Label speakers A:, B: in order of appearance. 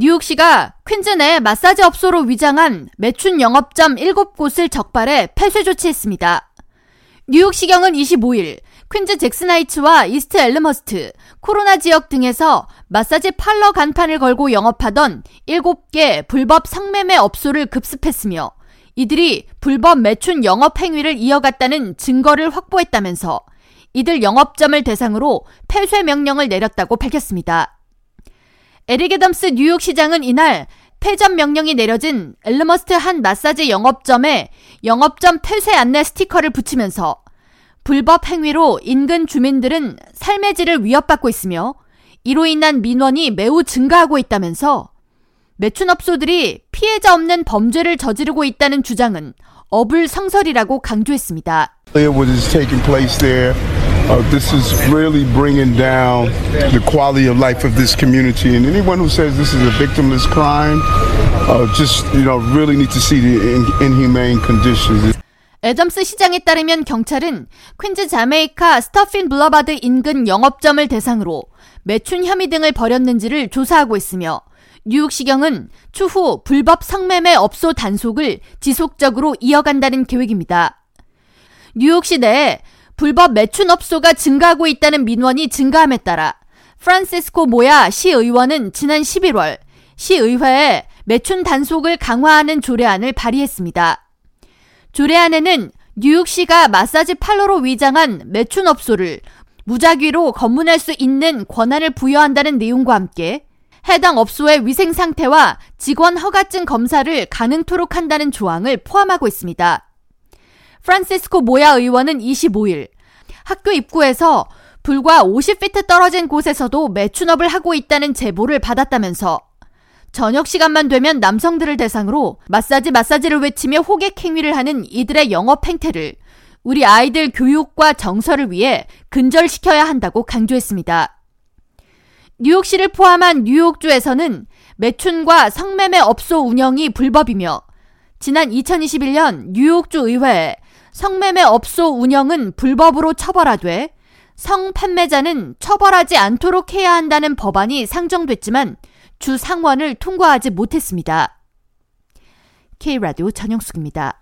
A: 뉴욕시가 퀸즈 내 마사지 업소로 위장한 매춘 영업점 7곳을 적발해 폐쇄 조치했습니다. 뉴욕시경은 25일 퀸즈 잭슨하이츠와 이스트 엘머스트, 코로나 지역 등에서 마사지 parlor 간판을 걸고 영업하던 7개 불법 성매매 업소를 급습했으며 이들이 불법 매춘 영업 행위를 이어갔다는 증거를 확보했다면서 이들 영업점을 대상으로 폐쇄 명령을 내렸다고 밝혔습니다. 에릭 애덤스 뉴욕시장은 이날 폐점 명령이 내려진 엘르머스트 한 마사지 영업점에 영업점 폐쇄 안내 스티커를 붙이면서 불법 행위로 인근 주민들은 삶의 질을 위협받고 있으며 이로 인한 민원이 매우 증가하고 있다면서 매춘업소들이 피해자 없는 범죄를 저지르고 있다는 주장은 어불성설이라고 강조했습니다.
B: Uh, this is really bringing down the quality of life of this community, and anyone who says this is a victimless crime, uh, just you know, really need to see the in, inhumane conditions.
A: 애덤스 시장에 따르면 경찰은 퀸즈 자메이카 스터핀 블러바드 인근 영업점을 대상으로 매춘 혐의 등을 벌였는지를 조사하고 있으며 뉴욕시경은 추후 불법 성매매 업소 단속을 지속적으로 이어간다는 계획입니다. 뉴욕시 내에 불법 매춘 업소가 증가하고 있다는 민원이 증가함에 따라 프란시스코 모야 시의원은 지난 11월 시의회에 매춘 단속을 강화하는 조례안을 발의했습니다. 조례안에는 뉴욕시가 마사지 팔로로 위장한 매춘업소를 무작위로 검문할 수 있는 권한을 부여한다는 내용과 함께 해당 업소의 위생 상태와 직원 허가증 검사를 가능토록 한다는 조항을 포함하고 있습니다. 프란시스코 모야 의원은 25일 학교 입구에서 불과 50피트 떨어진 곳에서도 매춘업을 하고 있다는 제보를 받았다면서 저녁 시간만 되면 남성들을 대상으로 마사지 마사지를 외치며 호객 행위를 하는 이들의 영업 행태를 우리 아이들 교육과 정서를 위해 근절시켜야 한다고 강조했습니다. 뉴욕시를 포함한 뉴욕주에서는 매춘과 성매매 업소 운영이 불법이며 지난 2021년 뉴욕주 의회에 성매매 업소 운영은 불법으로 처벌하되 성판매자는 처벌하지 않도록 해야 한다는 법안이 상정됐지만 주 상원을 통과하지 못했습니다. K라디오 전영숙입니다.